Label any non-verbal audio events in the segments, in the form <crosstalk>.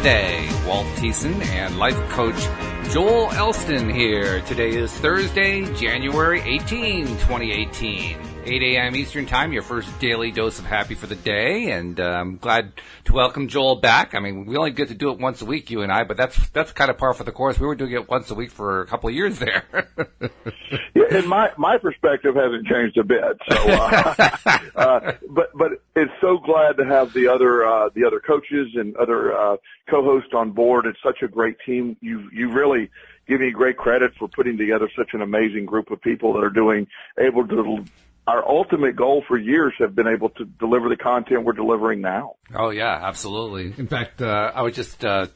Today. Walt Thiessen and life coach Joel Elston here. Today is Thursday, January 18, 2018. 8 a.m. Eastern Time, your first daily dose of happy for the day, and uh, I'm glad to welcome Joel back. I mean, we only get to do it once a week, you and I, but that's that's kind of par for the course. We were doing it once a week for a couple of years there. <laughs> yeah, and my my perspective hasn't changed a bit. So, uh, <laughs> uh, but but it's so glad to have the other uh, the other coaches and other uh, co-hosts on board. It's such a great team. You you really give me great credit for putting together such an amazing group of people that are doing able to our ultimate goal for years have been able to deliver the content we're delivering now. Oh yeah, absolutely. In fact, uh, I was just uh,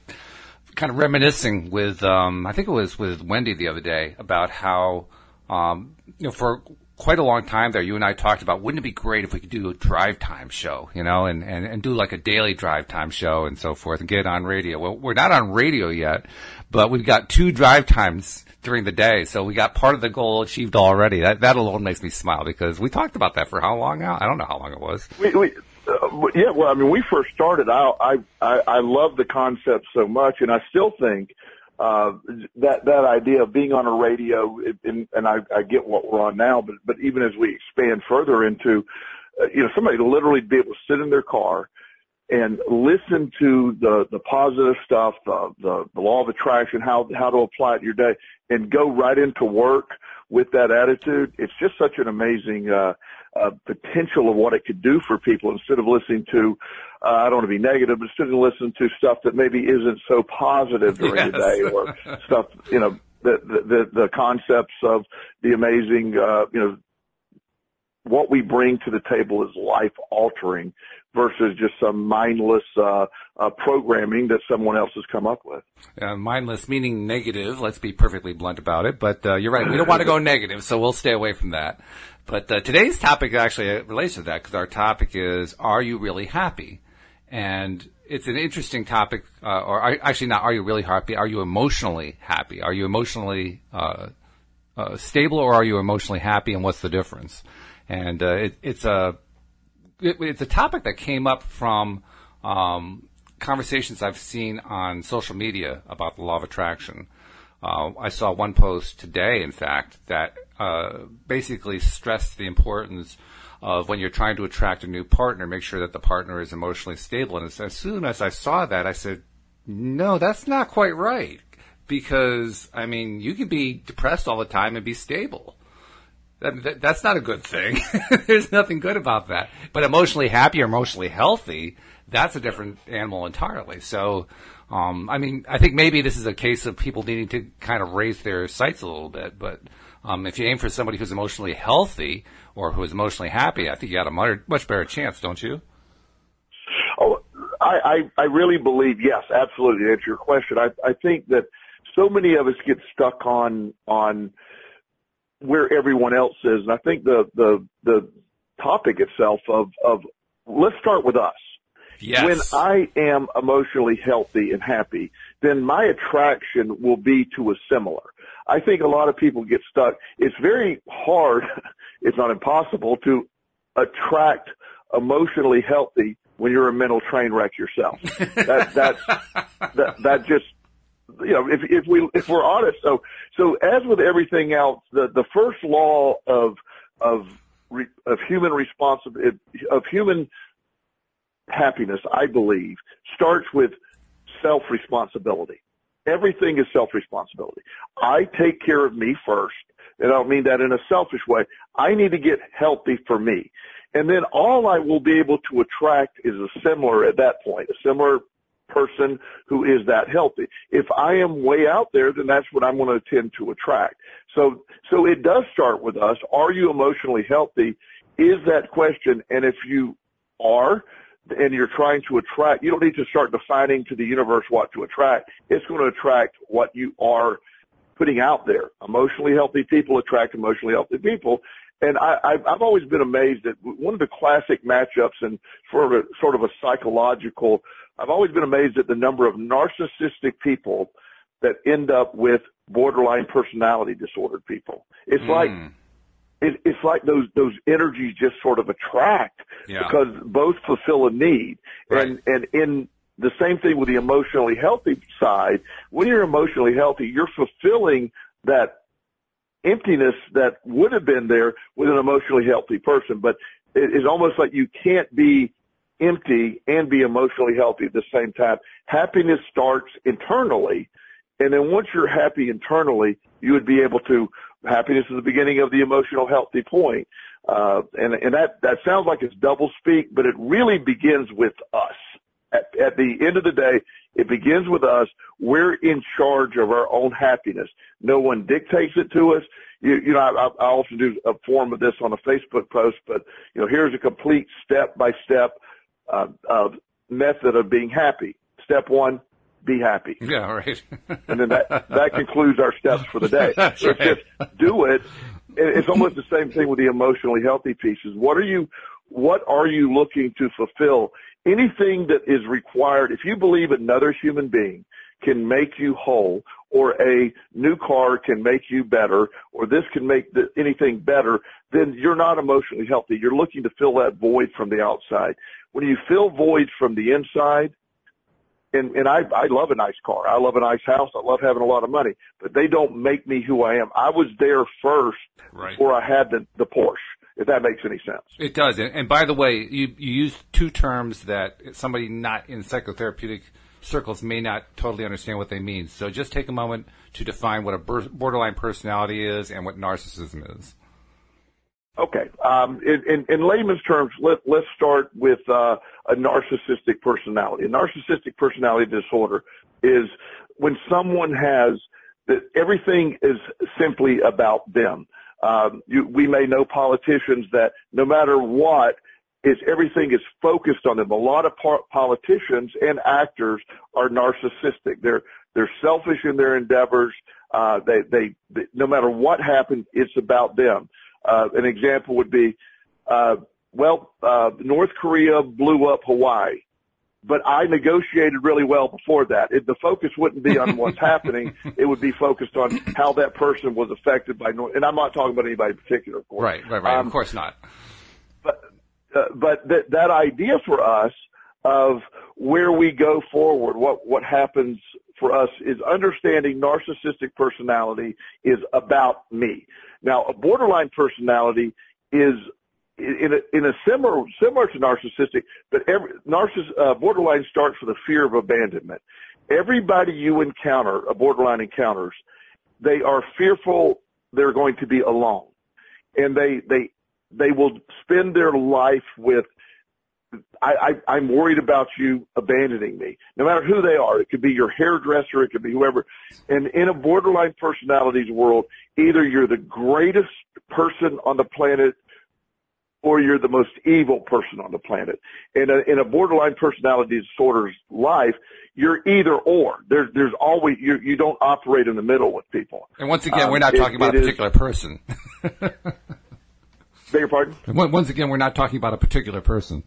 kind of reminiscing with um, I think it was with Wendy the other day about how um, you know for quite a long time there, you and I talked about wouldn't it be great if we could do a drive time show, you know, and, and, and do like a daily drive time show and so forth and get on radio. Well, we're not on radio yet, but we've got two drive times during the day. So we got part of the goal achieved already. That that alone makes me smile because we talked about that for how long now? I don't know how long it was. We, we, uh, yeah, well, I mean, we first started. I I I, I love the concept so much, and I still think uh, that that idea of being on a radio, and, and I, I get what we're on now, but but even as we expand further into, uh, you know, somebody to literally be able to sit in their car and listen to the the positive stuff, the, the the law of attraction, how how to apply it in your day, and go right into work with that attitude. It's just such an amazing uh, uh, potential of what it could do for people instead of listening to. Uh, I don't want to be negative, but instead of listening to stuff that maybe isn't so positive during yes. the day, or stuff you know the the the concepts of the amazing uh, you know what we bring to the table is life altering versus just some mindless uh, uh, programming that someone else has come up with. Uh, mindless meaning negative. Let's be perfectly blunt about it. But uh, you're right. We don't want to go <laughs> negative, so we'll stay away from that. But uh, today's topic actually relates to that because our topic is: Are you really happy? And it's an interesting topic, uh, or are, actually not. Are you really happy? Are you emotionally happy? Are you emotionally stable, or are you emotionally happy? And what's the difference? And it, it's a it, it's a topic that came up from um, conversations I've seen on social media about the law of attraction. Uh, I saw one post today, in fact, that uh, basically stressed the importance of when you're trying to attract a new partner, make sure that the partner is emotionally stable. And as soon as I saw that, I said, no, that's not quite right. Because, I mean, you can be depressed all the time and be stable. That, that, that's not a good thing. <laughs> There's nothing good about that. But emotionally happy or emotionally healthy, that's a different animal entirely. So, um, I mean, I think maybe this is a case of people needing to kind of raise their sights a little bit. But um, if you aim for somebody who's emotionally healthy or who is emotionally happy, I think you got a much, much better chance, don't you? Oh, I, I, I really believe yes, absolutely. To answer your question, I, I think that so many of us get stuck on on where everyone else is. And I think the, the, the topic itself of, of let's start with us. Yes. When I am emotionally healthy and happy, then my attraction will be to a similar. I think a lot of people get stuck. It's very hard, <laughs> it's not impossible to attract emotionally healthy when you're a mental train wreck yourself. <laughs> that, that, that, that just you know, if if we if we're honest, so so as with everything else, the the first law of of of human responsibility of human happiness, I believe, starts with self responsibility. Everything is self responsibility. I take care of me first, and I don't mean that in a selfish way. I need to get healthy for me. And then all I will be able to attract is a similar at that point, a similar person who is that healthy. If I am way out there, then that's what I'm going to tend to attract. So, so it does start with us. Are you emotionally healthy? Is that question. And if you are, and you're trying to attract, you don't need to start defining to the universe what to attract. It's going to attract what you are putting out there. Emotionally healthy people attract emotionally healthy people. And I, I've always been amazed at one of the classic matchups and sort of a, sort of a psychological I've always been amazed at the number of narcissistic people that end up with borderline personality disordered people. It's mm. like it, it's like those those energies just sort of attract yeah. because both fulfill a need, right. and and in the same thing with the emotionally healthy side. When you're emotionally healthy, you're fulfilling that emptiness that would have been there with an emotionally healthy person. But it's almost like you can't be empty and be emotionally healthy at the same time. Happiness starts internally. And then once you're happy internally, you would be able to, happiness is the beginning of the emotional healthy point. Uh, and, and that, that sounds like it's double speak, but it really begins with us. At, at the end of the day, it begins with us. We're in charge of our own happiness. No one dictates it to us. You, you know, I, I often do a form of this on a Facebook post, but you know, here's a complete step by step uh, uh, method of being happy. Step one, be happy. Yeah, right. <laughs> and then that that concludes our steps for the day. <laughs> That's it's right. just do it. It's almost the same thing with the emotionally healthy pieces. What are you what are you looking to fulfill? Anything that is required, if you believe another human being can make you whole, or a new car can make you better, or this can make the, anything better, then you're not emotionally healthy. You're looking to fill that void from the outside. When you fill voids from the inside, and, and I, I love a nice car. I love a nice house. I love having a lot of money, but they don't make me who I am. I was there first Right. before I had the, the Porsche, if that makes any sense. It does. And, by the way, you, you used two terms that somebody not in psychotherapeutic circles may not totally understand what they mean. So just take a moment to define what a borderline personality is and what narcissism is. Okay. Um, in, in, in layman's terms, let, let's start with uh, a narcissistic personality. A narcissistic personality disorder is when someone has that everything is simply about them. Um, you, we may know politicians that no matter what, is everything is focused on them. A lot of politicians and actors are narcissistic. They're they're selfish in their endeavors. Uh, they, they they no matter what happens, it's about them. Uh, an example would be, uh, well, uh, North Korea blew up Hawaii, but I negotiated really well before that. It, the focus wouldn't be on what's <laughs> happening. It would be focused on how that person was affected by North. And I'm not talking about anybody in particular, of course. Right, right, right. Um, of course not. but uh, but that that idea for us of where we go forward, what what happens for us is understanding narcissistic personality is about me. Now, a borderline personality is in a, in a similar similar to narcissistic, but every narciss uh, borderline starts with a fear of abandonment. Everybody you encounter, a borderline encounters, they are fearful they're going to be alone, and they they they will spend their life with I, I, I'm worried about you abandoning me. No matter who they are, it could be your hairdresser, it could be whoever. And in a borderline personalities world, either you're the greatest person on the planet or you're the most evil person on the planet. In a, in a borderline personality disorder's life, you're either or. There's, there's always, you, you don't operate in the middle with people. And once again, Um, we're not it- talking about it a is- particular person. <laughs> Beg your pardon? Once again, we're not talking about a particular person.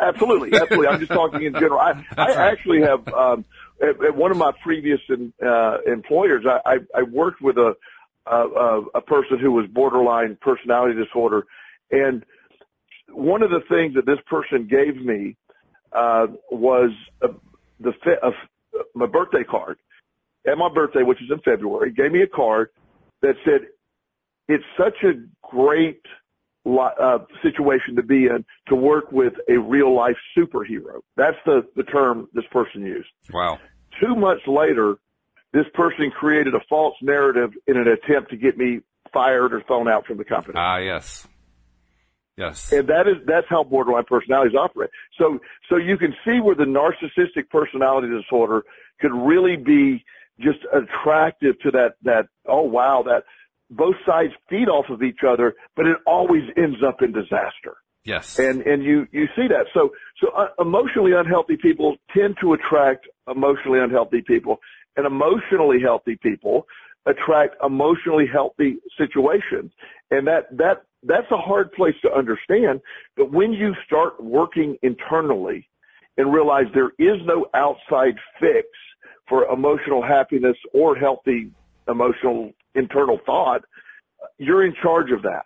Absolutely, absolutely. I'm just talking in general. I, <laughs> I right. actually have um, at, at one of my previous in, uh, employers. I, I, I worked with a, a a a person who was borderline personality disorder, and one of the things that this person gave me uh, was a, the a, my birthday card. At my birthday, which is in February, gave me a card that said, "It's such a great." uh, situation to be in to work with a real life superhero. That's the, the term this person used. Wow. Two months later, this person created a false narrative in an attempt to get me fired or thrown out from the company. Ah, yes. Yes. And that is that's how borderline personalities operate. So so you can see where the narcissistic personality disorder could really be just attractive to that that oh wow that both sides feed off of each other, but it always ends up in disaster. Yes. And and you you see that. So so uh, emotionally unhealthy people tend to attract emotionally unhealthy people, and emotionally healthy people attract emotionally healthy situations. And that that that's a hard place to understand. But when you start working internally and realize there is no outside fix for emotional happiness or healthy emotional internal thought, you're in charge of that.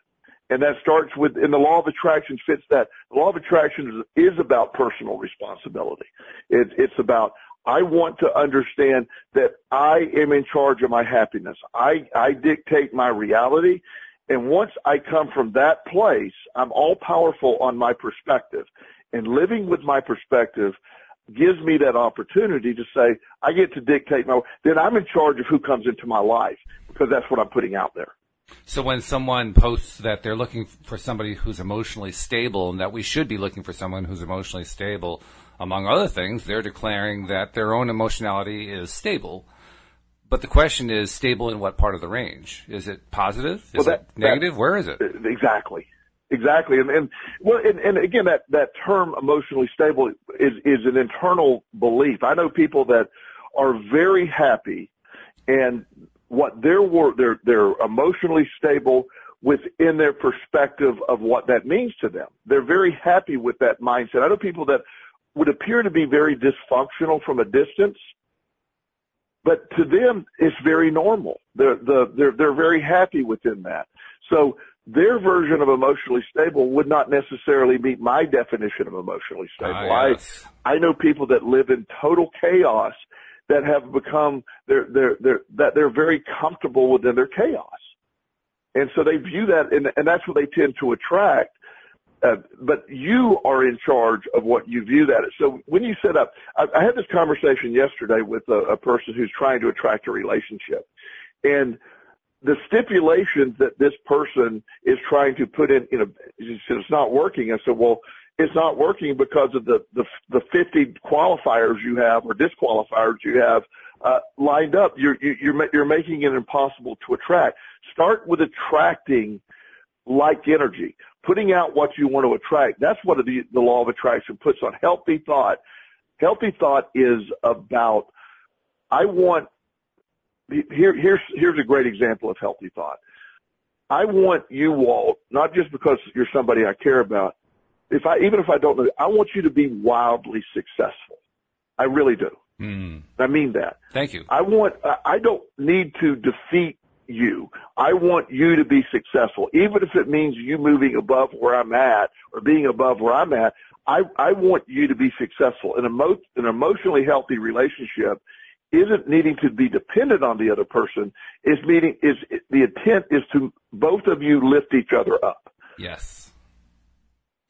And that starts with, and the law of attraction fits that. The law of attraction is, is about personal responsibility. It, it's about, I want to understand that I am in charge of my happiness. I, I dictate my reality. And once I come from that place, I'm all powerful on my perspective. And living with my perspective gives me that opportunity to say, I get to dictate my, then I'm in charge of who comes into my life because that's what I'm putting out there. So when someone posts that they're looking for somebody who's emotionally stable and that we should be looking for someone who's emotionally stable, among other things, they're declaring that their own emotionality is stable. But the question is stable in what part of the range? Is it positive? Is well, that, it negative? That, Where is it? Uh, exactly. Exactly. And, and well, and, and again, that, that term emotionally stable is, is an internal belief. I know people that are very happy and what their work, they're, they're emotionally stable within their perspective of what that means to them. They're very happy with that mindset. I know people that would appear to be very dysfunctional from a distance, but to them, it's very normal. They're, the, they're, they're very happy within that. So their version of emotionally stable would not necessarily meet my definition of emotionally stable. Ah, yes. I I know people that live in total chaos that have become they're they're they're that they're very comfortable within their chaos, and so they view that and and that's what they tend to attract. Uh, but you are in charge of what you view that. As. So when you set up, I, I had this conversation yesterday with a, a person who's trying to attract a relationship, and the stipulations that this person is trying to put in, you know, it's not working. I said, well, it's not working because of the, the, the 50 qualifiers you have or disqualifiers you have, uh, lined up. You're, you're, you're making it impossible to attract. Start with attracting like energy, putting out what you want to attract. That's what the, the law of attraction puts on healthy thought. Healthy thought is about, I want here, here's, here's a great example of healthy thought. I want you, Walt, not just because you're somebody I care about. If I, even if I don't know, I want you to be wildly successful. I really do. Mm. I mean that. Thank you. I want, I don't need to defeat you. I want you to be successful, even if it means you moving above where I'm at or being above where I'm at. I, I want you to be successful. In emo, an emotionally healthy relationship isn't needing to be dependent on the other person. Is meeting is the intent is to both of you lift each other up. Yes.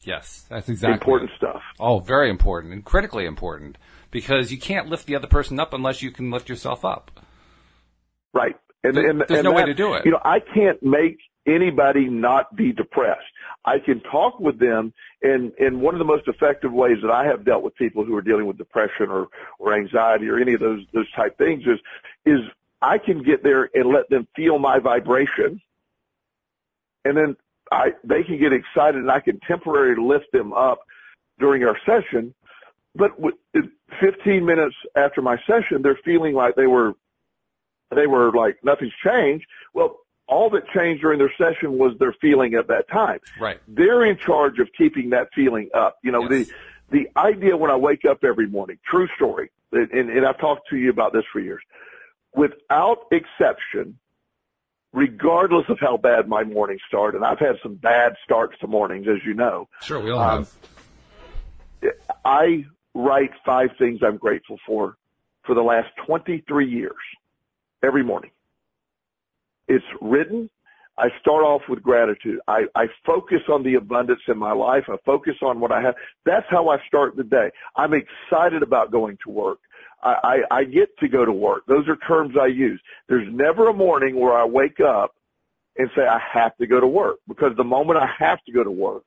Yes, that's exactly important it. stuff. Oh, very important and critically important because you can't lift the other person up unless you can lift yourself up. Right. And, and there's and no that, way to do it. You know, I can't make anybody not be depressed. I can talk with them and, and one of the most effective ways that I have dealt with people who are dealing with depression or, or anxiety or any of those, those type things is, is I can get there and let them feel my vibration and then I, they can get excited and I can temporarily lift them up during our session. But 15 minutes after my session, they're feeling like they were, they were like nothing's changed. Well, all that changed during their session was their feeling at that time. Right. They're in charge of keeping that feeling up. You know, yes. the, the idea when I wake up every morning, true story, and, and I've talked to you about this for years, without exception, regardless of how bad my morning start, and I've had some bad starts to mornings, as you know. Sure, we all um, have. I write five things I'm grateful for for the last 23 years every morning. It's written. I start off with gratitude. I, I focus on the abundance in my life. I focus on what I have. That's how I start the day. I'm excited about going to work. I, I, I get to go to work. Those are terms I use. There's never a morning where I wake up and say I have to go to work because the moment I have to go to work,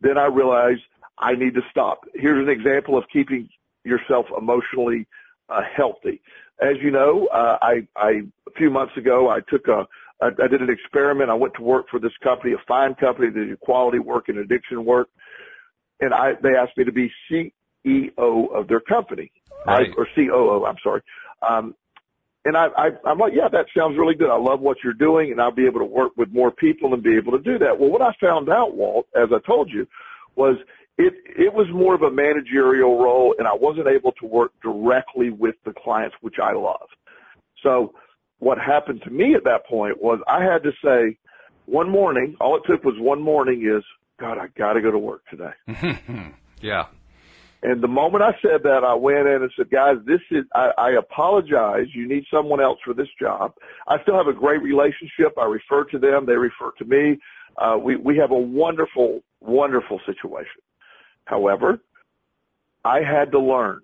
then I realize I need to stop. Here's an example of keeping yourself emotionally uh, healthy. As you know, uh, I, I, a few months ago, I took a, I, I did an experiment. I went to work for this company, a fine company that did quality work and addiction work. And I, they asked me to be CEO of their company. Right. I, or COO, I'm sorry. Um, and I, I, I'm like, yeah, that sounds really good. I love what you're doing and I'll be able to work with more people and be able to do that. Well, what I found out, Walt, as I told you, was it it was more of a managerial role, and I wasn't able to work directly with the clients, which I love. So what happened to me at that point was I had to say, one morning, all it took was one morning is, God, I got to go to work today. <laughs> yeah. And the moment I said that, I went in and said, guys, this is, I, I apologize. You need someone else for this job. I still have a great relationship. I refer to them. They refer to me. Uh, we, we have a wonderful, wonderful situation. However, I had to learn,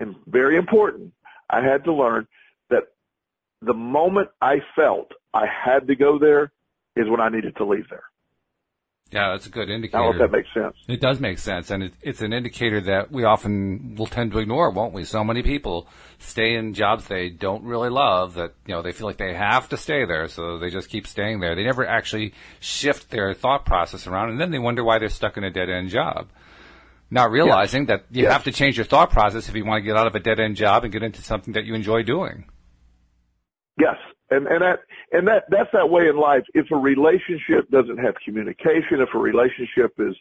and very important, I had to learn that the moment I felt I had to go there is when I needed to leave there. Yeah, that's a good indicator. I hope that makes sense. It does make sense, and it, it's an indicator that we often will tend to ignore, won't we? So many people stay in jobs they don't really love that you know they feel like they have to stay there, so they just keep staying there. They never actually shift their thought process around, and then they wonder why they're stuck in a dead end job. Not realizing that you have to change your thought process if you want to get out of a dead end job and get into something that you enjoy doing. Yes, and and that and that that's that way in life. If a relationship doesn't have communication, if a relationship is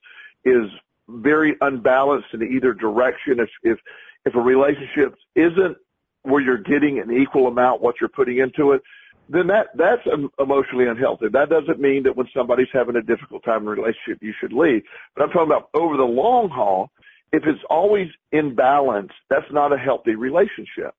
is very unbalanced in either direction, if if if a relationship isn't where you're getting an equal amount what you're putting into it, then that that's emotionally unhealthy. That doesn't mean that when somebody's having a difficult time in a relationship you should leave. But I'm talking about over the long haul. If it's always in balance, that's not a healthy relationship.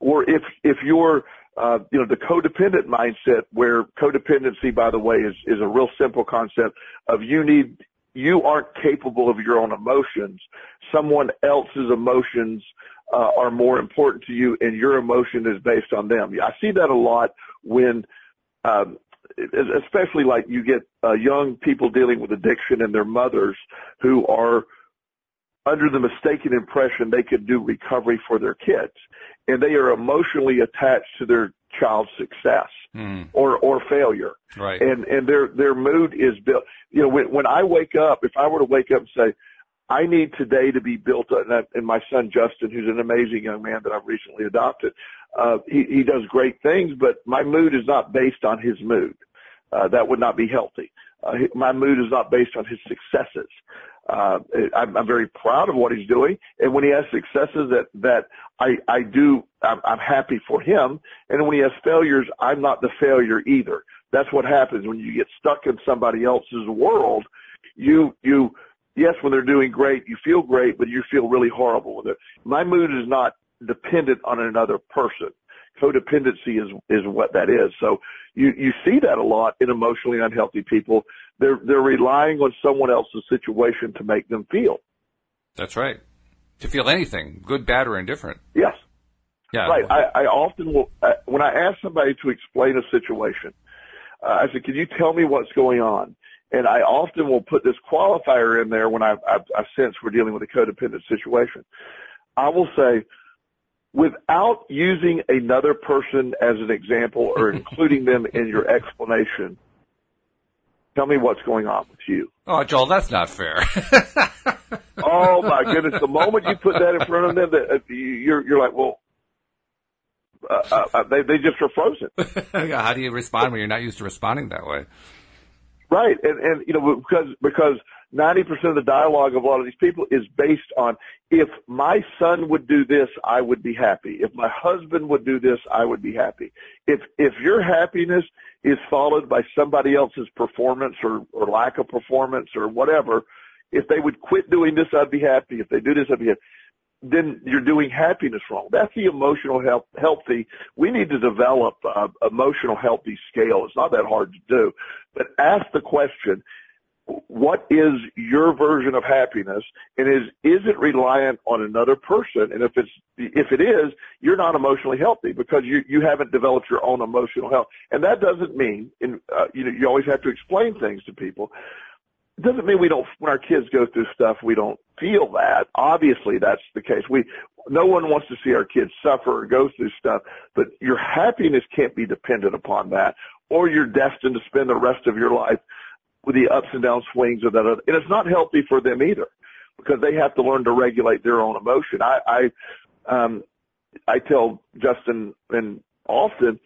Or if if you're uh, you know, the codependent mindset where codependency, by the way, is, is a real simple concept of you need, you aren't capable of your own emotions. Someone else's emotions uh, are more important to you and your emotion is based on them. I see that a lot when, um, especially like you get uh, young people dealing with addiction and their mothers who are under the mistaken impression they could do recovery for their kids and they are emotionally attached to their child's success mm. or or failure right and and their their mood is built you know when when i wake up if i were to wake up and say i need today to be built and, and my son justin who's an amazing young man that i've recently adopted uh he he does great things but my mood is not based on his mood uh that would not be healthy uh, my mood is not based on his successes uh, I'm, I'm very proud of what he's doing. And when he has successes that, that I, I do, I'm, I'm happy for him. And when he has failures, I'm not the failure either. That's what happens when you get stuck in somebody else's world. You, you, yes, when they're doing great, you feel great, but you feel really horrible with it. My mood is not dependent on another person. Codependency is, is what that is. So you, you see that a lot in emotionally unhealthy people they're they're relying on someone else's situation to make them feel. That's right. To feel anything, good, bad, or indifferent. Yes. Yeah. Right. I, I often will uh, when I ask somebody to explain a situation, uh, I say, "Can you tell me what's going on?" And I often will put this qualifier in there when I, I, I sense we're dealing with a codependent situation. I will say, without using another person as an example or <laughs> including them in your explanation, Tell me what's going on with you. Oh, Joel, that's not fair. <laughs> oh my goodness! The moment you put that in front of them, that uh, you're you're like, well, uh, uh, uh, they they just are frozen. <laughs> How do you respond when you're not used to responding that way? Right, and and you know because because ninety percent of the dialogue of a lot of these people is based on if my son would do this, I would be happy. If my husband would do this, I would be happy. If if your happiness is followed by somebody else's performance or, or lack of performance or whatever, if they would quit doing this, I'd be happy. If they do this, I'd be happy. Then you're doing happiness wrong. That's the emotional health, healthy. We need to develop a emotional healthy scale. It's not that hard to do, but ask the question, what is your version of happiness and is is it reliant on another person and if it's if it is you're not emotionally healthy because you you haven't developed your own emotional health and that doesn't mean in uh, you know you always have to explain things to people it doesn't mean we don't when our kids go through stuff we don't feel that obviously that's the case we no one wants to see our kids suffer or go through stuff but your happiness can't be dependent upon that or you're destined to spend the rest of your life with the ups and down swings of that. And it's not healthy for them either because they have to learn to regulate their own emotion. I, I, um, I tell Justin and often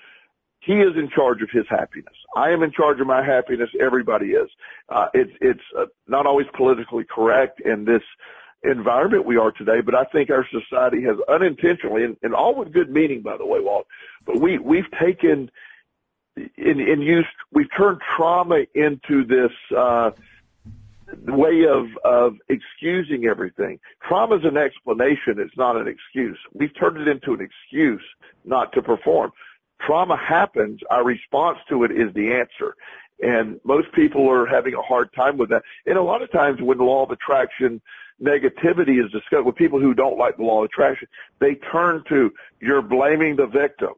he is in charge of his happiness. I am in charge of my happiness. Everybody is. Uh, it's, it's uh, not always politically correct in this environment we are today, but I think our society has unintentionally, and, and all with good meaning, by the way, Walt, but we, we've taken in, in use, we've turned trauma into this, uh, way of, of excusing everything. Trauma is an explanation. It's not an excuse. We've turned it into an excuse not to perform. Trauma happens. Our response to it is the answer. And most people are having a hard time with that. And a lot of times when the law of attraction negativity is discussed with people who don't like the law of attraction, they turn to, you're blaming the victim.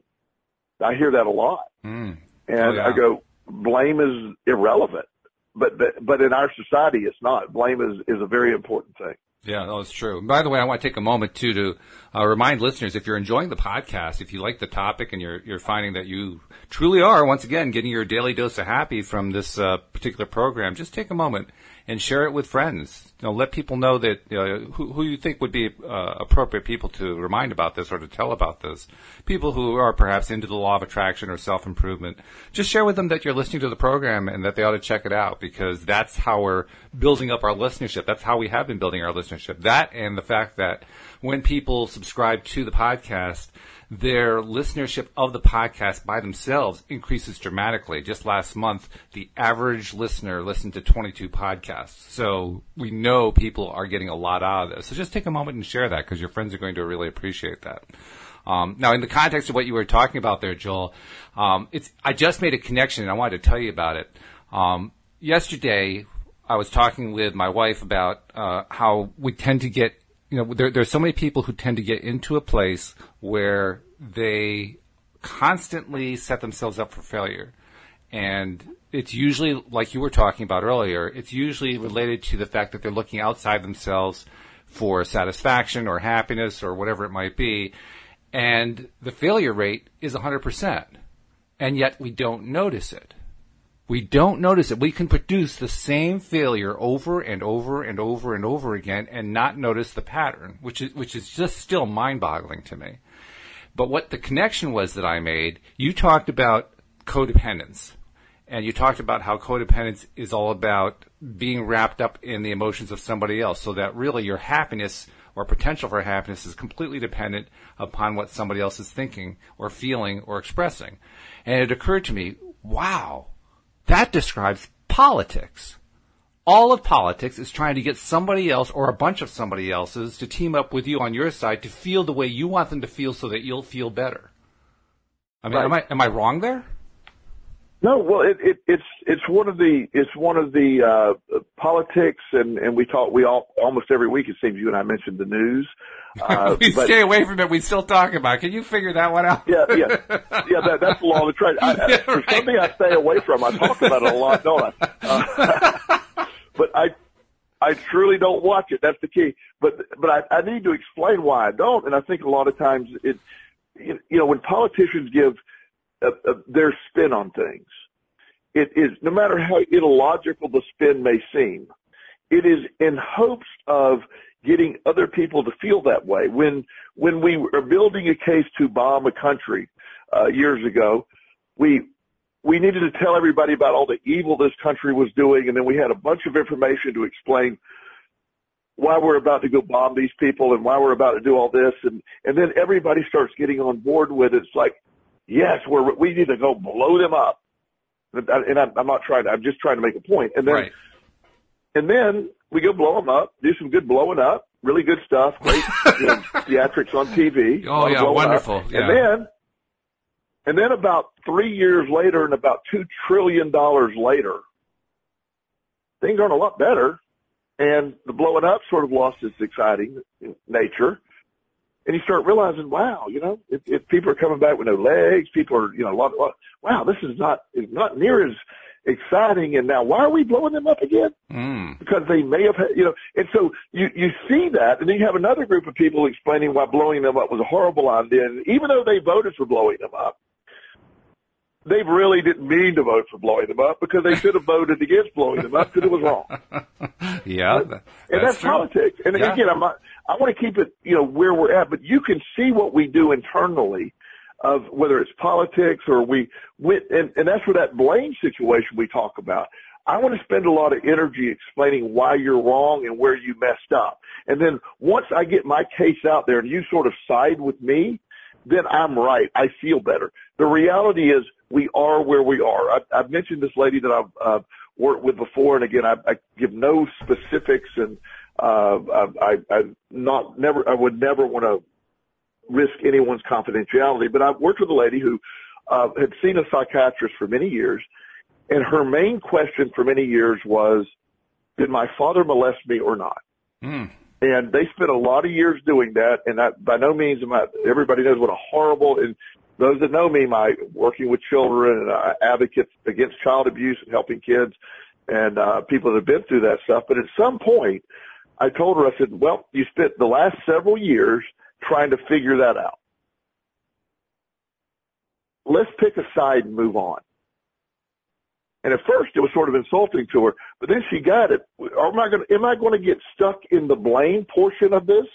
I hear that a lot. Mm. And Oh, yeah. I go, blame is irrelevant. But, but, but in our society, it's not. Blame is, is a very important thing. Yeah, that's true. By the way, I want to take a moment too to uh, remind listeners if you're enjoying the podcast, if you like the topic and you're you're finding that you truly are once again getting your daily dose of happy from this uh, particular program, just take a moment and share it with friends. You know, let people know that you know, who, who you think would be uh, appropriate people to remind about this or to tell about this. People who are perhaps into the law of attraction or self improvement. Just share with them that you're listening to the program and that they ought to check it out because that's how we're building up our listenership. That's how we have been building our listenership. That and the fact that when people subscribe to the podcast, their listenership of the podcast by themselves increases dramatically. Just last month, the average listener listened to 22 podcasts. So we know people are getting a lot out of this. So just take a moment and share that because your friends are going to really appreciate that. Um, now, in the context of what you were talking about there, Joel, um, it's I just made a connection and I wanted to tell you about it. Um, yesterday, I was talking with my wife about uh, how we tend to get, you know, there, there's so many people who tend to get into a place where they constantly set themselves up for failure. And it's usually, like you were talking about earlier, it's usually related to the fact that they're looking outside themselves for satisfaction or happiness or whatever it might be. And the failure rate is 100%. And yet we don't notice it. We don't notice it. We can produce the same failure over and over and over and over again and not notice the pattern, which is, which is just still mind boggling to me. But what the connection was that I made, you talked about codependence. And you talked about how codependence is all about being wrapped up in the emotions of somebody else, so that really your happiness or potential for happiness is completely dependent upon what somebody else is thinking or feeling or expressing. And it occurred to me, wow, that describes politics. All of politics is trying to get somebody else or a bunch of somebody else's to team up with you on your side to feel the way you want them to feel so that you'll feel better. I mean, Right. am I am I wrong there? No, well, it, it, it's it's one of the it's one of the uh, politics, and and we talk we all almost every week it seems you and I mentioned the news. <laughs> Uh, we but- stay away from it. We still talk about. it. Can you figure that one out? yeah, yeah, yeah. That, that's the law of the trade. <laughs> I, Yeah, For something I stay away from, I talk about it a lot, don't I? Uh, <laughs> but I, I truly don't watch it. That's the key. But but I, I need to explain why I don't, and I think a lot of times it, you know, when politicians give uh, uh, their spin on things, it is no matter how illogical the spin may seem, it is in hopes of getting other people to feel that way. When when we were building a case to bomb a country uh, years ago, we we needed to tell everybody about all the evil this country was doing, and then we had a bunch of information to explain why we're about to go bomb these people and why we're about to do all this, and and then everybody starts getting on board with it. It's like, yes, we're we need to go blow them up, and I- and I'm, I'm not trying. to I'm just trying to make a point. and then Right. and then we go blow them up, do some good blowing up, really good stuff, great you know, <laughs> theatrics on TV. Oh, a lot of yeah, wonderful, yeah. And then, and then about three years later, and about two trillion dollars later, things aren't a lot better, and the blowing up sort of lost its exciting nature. And you start realizing, wow, you know, if, if people are coming back with no legs, people are, you know, a lot, lot wow, this is not, is not near as exciting. And now why are we blowing them up again? Mm. because they may have, had, you know, and so you you see that, and then you have another group of people explaining why blowing them up was a horrible idea, and even though they voted for blowing them up, they really didn't mean to vote for blowing them up because they should have voted against blowing them up because it was wrong. <laughs> Yeah, th- And that's, politics. And Yeah. again, I'm not, I want to keep it, you know, where we're at, but you can see what we do internally of whether it's politics or we, with, and, and that's where that blame situation we talk about. I want to spend a lot of energy explaining why you're wrong and where you messed up. And then once I get my case out there and you sort of side with me, then I'm right. I feel better. The reality is we are where we are. I, I've mentioned this lady that I've uh, worked with before, and again, I, I give no specifics, and uh, I, I, not never, I would never want to risk anyone's confidentiality. But I've worked with a lady who uh, had seen a psychiatrist for many years, and her main question for many years was, "Did my father molest me or not?" Mm. And they spent a lot of years doing that, and I, by no means am I, everybody knows what a horrible, and those that know me, my working with children and uh, advocates against child abuse and helping kids and uh, people that have been through that stuff. But at some point, I told her, I said, well, you spent the last several years trying to figure that out. Let's pick a side and move on. And at first it was sort of insulting to her, but then she got it. Am I going to, am I going to get stuck in the blame portion of this?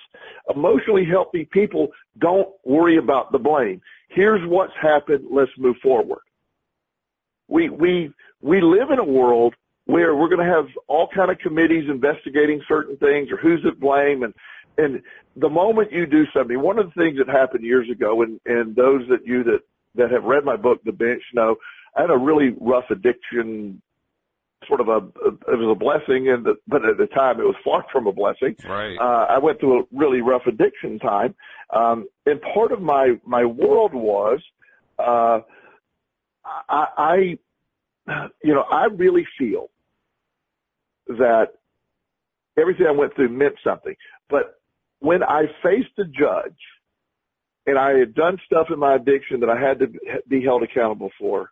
Emotionally healthy people don't worry about the blame. Here's what's happened. Let's move forward. We, we, we live in a world where we're going to have all kind of committees investigating certain things or who's at blame and, and the moment you do something, one of the things that happened years ago and, and those that you that, that have read my book, The Bench know, I had a really rough addiction, sort of a, it was a blessing, and the, but at the time it was far from a blessing. Right. Uh, I went through a really rough addiction time, um, and part of my my world was, uh, I, I, you know, I really feel that everything I went through meant something, but when I faced a judge and I had done stuff in my addiction that I had to be held accountable for,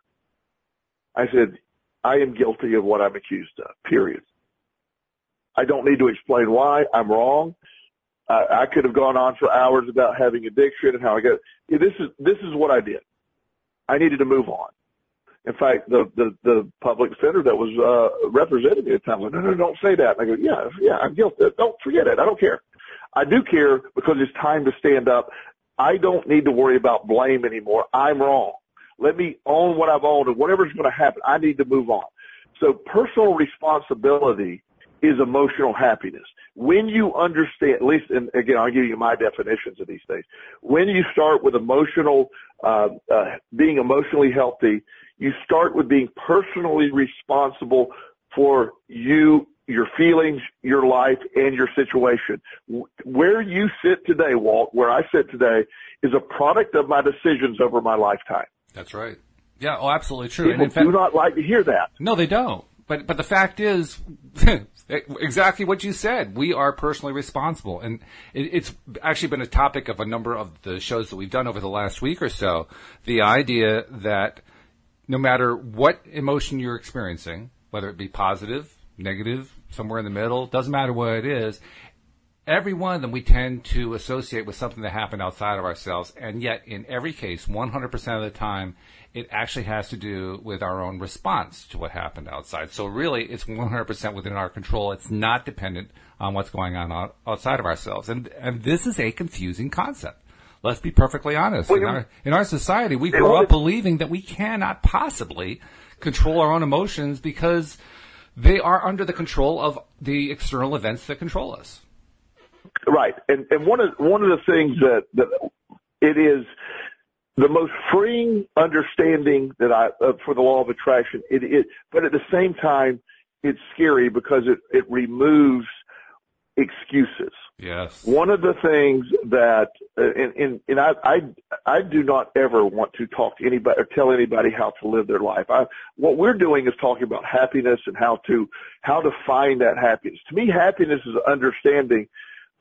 I said, I am guilty of what I'm accused of, period. I don't need to explain why I'm wrong. I, I could have gone on for hours about having addiction and how I got, this is, this is what I did. I needed to move on. In fact, the, the, the public defender that was, uh, representing me at the time went, no, no, don't say that. And I go, yeah, yeah, I'm guilty. Don't forget it. I don't care. I do care because it's time to stand up. I don't need to worry about blame anymore. I'm wrong. Let me own what I've owned and whatever's going to happen, I need to move on. So personal responsibility is emotional happiness. When you understand, at least, and again, I'll give you my definitions of these things. When you start with emotional, uh, uh, being emotionally healthy, you start with being personally responsible for you, your feelings, your life, and your situation. Where you sit today, Walt, where I sit today, is a product of my decisions over my lifetime. That's right. Yeah. Oh, absolutely true. People fact, do not like to hear that. No, they don't. But but the fact is, <laughs> exactly what you said. We are personally responsible, and it, it's actually been a topic of a number of the shows that we've done over the last week or so. The idea that no matter what emotion you're experiencing, whether it be positive, negative, somewhere in the middle, doesn't matter what it is, every one of them we tend to associate with something that happened outside of ourselves. And yet, in every case, 100% of the time, it actually has to do with our own response to what happened outside. So really, it's 100% within our control. It's not dependent on what's going on outside of ourselves. And, and this is a confusing concept. Let's be perfectly honest. In, our, in our society, we grow up believing that we cannot possibly control our own emotions because they are under the control of the external events that control us. Right, and and one of one of the things that that it is the most freeing understanding that I uh, for the law of attraction. It, it, but at the same time, it's scary because it it removes excuses. Yes. One of the things that, uh, and, and, and I, I, I do not ever want to talk to anybody or tell anybody how to live their life. I, what we're doing is talking about happiness and how to, how to find that happiness. To me, happiness is understanding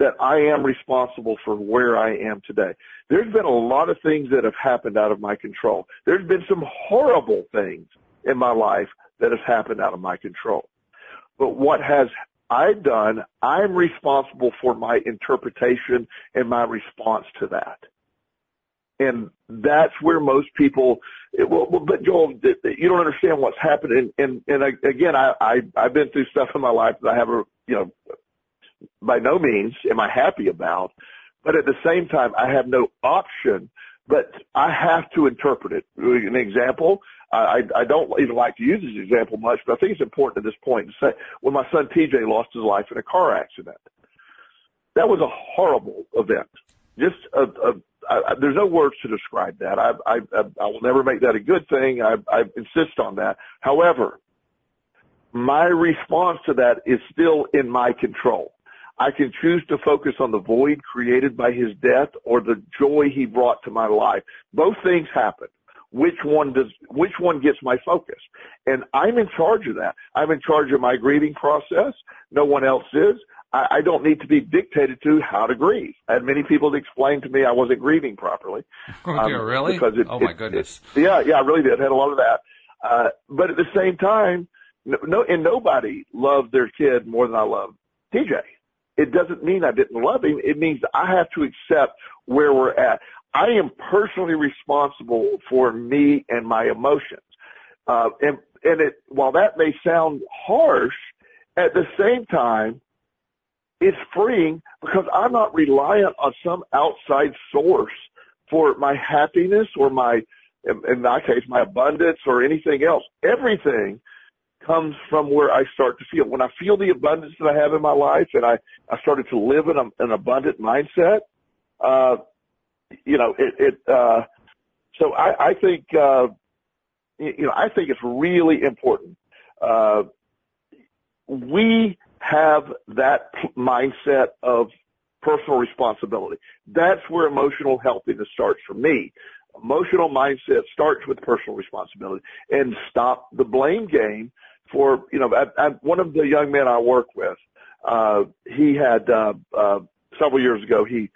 that I am responsible for where I am today. There's been a lot of things that have happened out of my control. There's been some horrible things in my life that have happened out of my control. But what has I done, I'm responsible for my interpretation and my response to that. And that's where most people, it, well, but Joel, you don't understand what's happening. And, and, and again, I, I, I've been through stuff in my life that I have a, you know, by no means am I happy about, but at the same time, I have no option, but I have to interpret it. An example, I, I don't even like to use this example much, but I think it's important at this point to say when my son TJ lost his life in a car accident. That was a horrible event. Just a, a, I, uh, there's no words to describe that. I, I, I will never make that a good thing. I, I insist on that. However, my response to that is still in my control. I can choose to focus on the void created by his death or the joy he brought to my life. Both things happen. Which one does, which one gets my focus? And I'm in charge of that. I'm in charge of my grieving process. No one else is. I, I don't need to be dictated to how to grieve. I had many people explain to me I wasn't grieving properly. <laughs> Oh, um, really? Because it, oh my it, goodness. It, yeah, yeah, I really did. I had a lot of that. Uh, but at the same time, no, no, and nobody loved their kid more than I love TJ. It doesn't mean I didn't love him. It means I have to accept where we're at. I am personally responsible for me and my emotions. Uh, and, and it, while that may sound harsh, at the same time, it's freeing because I'm not reliant on some outside source for my happiness or my, in, my case, my abundance or anything else. Everything comes from where I start to feel. When I feel the abundance that I have in my life and I, I started to live in a, an abundant mindset, uh, you know, it, it, uh, so I, I think, uh, you know, I think it's really important. Uh, we have that mindset of personal responsibility. That's where emotional healthiness starts for me. Emotional mindset starts with personal responsibility and stop the blame game for, you know, I, I, one of the young men I work with, uh, he had, uh, uh, several years ago, he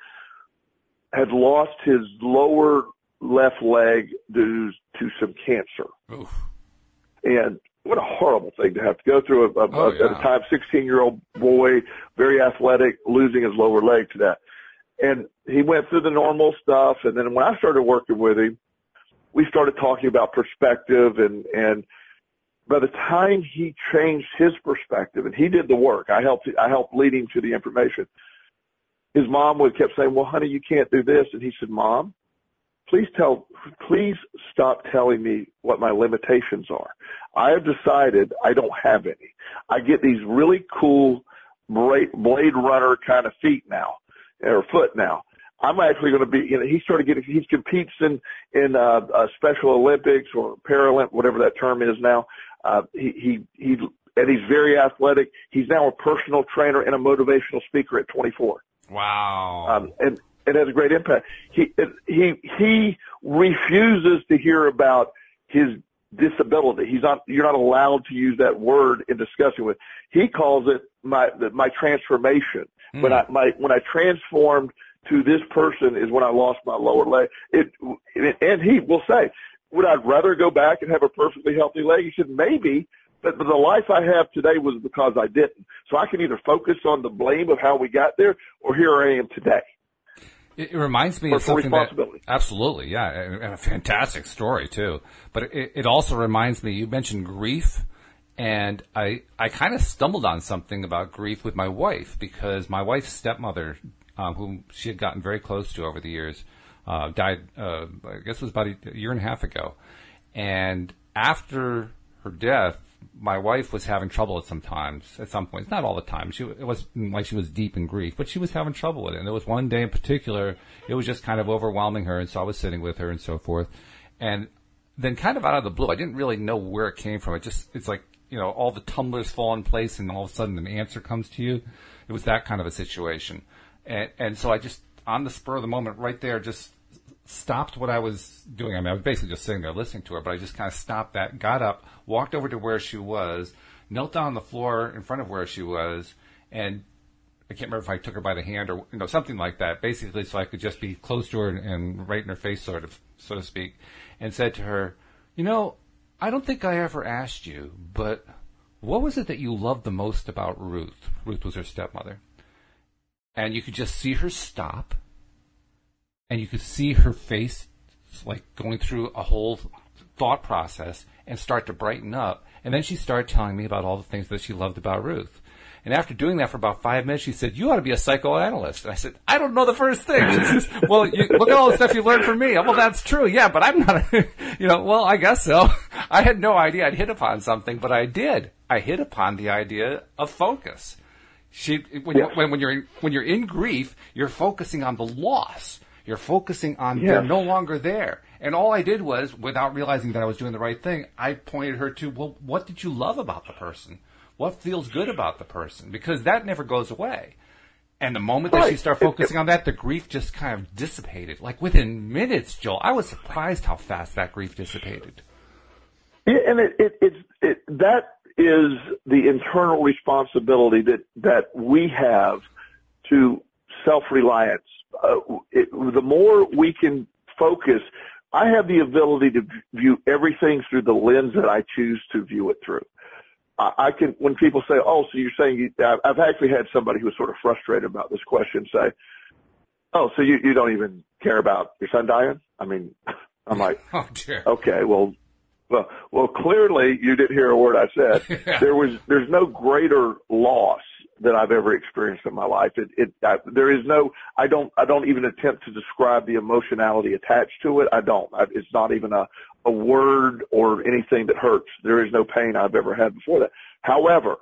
had lost his lower left leg due to some cancer. Oof. And what a horrible thing to have to go through a, a, oh, yeah. at a time 16 year old boy, very athletic, losing his lower leg to that. And he went through the normal stuff. And then when I started working with him, we started talking about perspective and, and by the time he changed his perspective and he did the work, I helped, I helped lead him to the information. His mom would kept saying, well, honey, you can't do this. And he said, mom, please tell, please stop telling me what my limitations are. I have decided I don't have any. I get these really cool Blade Runner kind of feet now, or foot now. I'm actually going to be, you know, he started getting, he competes in, in, uh, uh, Special Olympics or Paralympic, whatever that term is now. Uh, he, he, he, and he's very athletic. He's now a personal trainer and a motivational speaker at 24. Wow. Um, and, it has a great impact. He, he, he refuses to hear about his disability. He's not, you're not allowed to use that word in discussing with. He calls it my, my transformation. Mm. When I, my, when I transformed to this person is when I lost my lower leg. It, and he will say, would I rather go back and have a perfectly healthy leg? He said, maybe, but, but the life I have today was because I didn't. So I can either focus on the blame of how we got there or here I am today. It, it reminds me of something that absolutely, yeah, and, and, a fantastic story too. But it, it also reminds me. You mentioned grief, and I I kind of stumbled on something about grief with my wife because my wife's stepmother, um, whom she had gotten very close to over the years, uh, died. Uh, I guess it was about a year and a half ago, and after her death, my wife was having trouble at some times, at some points, not all the time. She it was like she was deep in grief, but she was having trouble with it. And there was one day in particular, it was just kind of overwhelming her, and so I was sitting with her and so forth. And then, kind of out of the blue, I didn't really know where it came from. It just it's like you know all the tumblers fall in place, and all of a sudden an answer comes to you. It was that kind of a situation, and and so I just on the spur of the moment, right there, just stopped what I was doing. I mean, I was basically just sitting there listening to her, but I just kind of stopped that, got up, walked over to where she was, knelt down on the floor in front of where she was, and I can't remember if I took her by the hand or you know something like that. Basically, so I could just be close to her and, and right in her face, sort of, so to speak, and said to her, "You know, I don't think I ever asked you, but what was it that you loved the most about Ruth? Ruth was her stepmother, and you could just see her stop." And you could see her face like going through a whole thought process and start to brighten up. And then she started telling me about all the things that she loved about Ruth. And after doing that for about five minutes, she said, "You ought to be a psychoanalyst." And I said, "I don't know the first thing." She says, "Well, you, look at all the stuff you learned from me." Well, that's true, yeah, but I'm not. A, <laughs> you know, well, I guess so. <laughs> I had no idea I'd hit upon something, but I did. I hit upon the idea of focus. She, when, yes. when, when you're in, when you're in grief, you're focusing on the loss You're focusing on yes. they're no longer there. And all I did was, without realizing that I was doing the right thing, I pointed her to, well, what did you love about the person? What feels good about the person? Because that never goes away. And the moment that she started focusing on that, the grief just kind of dissipated. Like within minutes, Joel, I was surprised how fast that grief dissipated. Yeah, and it, it, it, it, that is the internal responsibility that, that we have to self-reliance. Uh, it, the more we can focus, I have the ability to view everything through the lens that I choose to view it through. I, I can, when people say, oh, so you're saying, you, I've actually had somebody who was sort of frustrated about this question say, oh, so you, you don't even care about your son dying? I mean, <laughs> I'm like, <laughs> oh, dear. okay, well, well, well, clearly you didn't hear a word I said. <laughs> yeah. There was, there's no greater loss that I've ever experienced in my life. It, it, I, there is no, I don't, I don't even attempt to describe the emotionality attached to it. I don't. I, it's not even a, a word or anything that hurts. There is no pain I've ever had before that. However,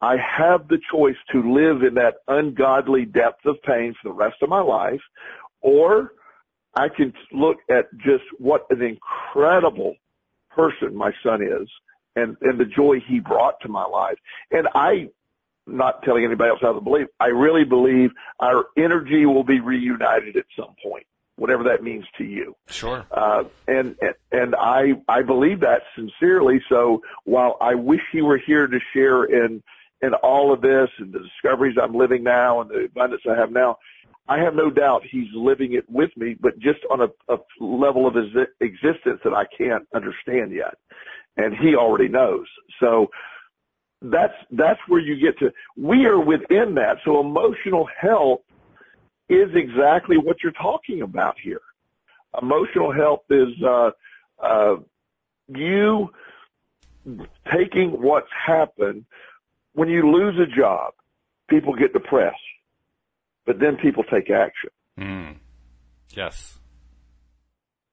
I have the choice to live in that ungodly depth of pain for the rest of my life, or I can look at just what an incredible person my son is and, and the joy he brought to my life. And I, not telling anybody else how to believe, I really believe our energy will be reunited at some point, whatever that means to you. Sure. Uh, and, and I, I believe that sincerely. So while I wish he were here to share in, in all of this and the discoveries I'm living now and the abundance I have now, I have no doubt he's living it with me, but just on a, a level of his existence that I can't understand yet and he already knows. So that's, that's where you get to, we are within that. So emotional health is exactly what you're talking about here. Emotional health is, uh, uh, you taking what's happened. When you lose a job, people get depressed, but then people take action. Mm. Yes.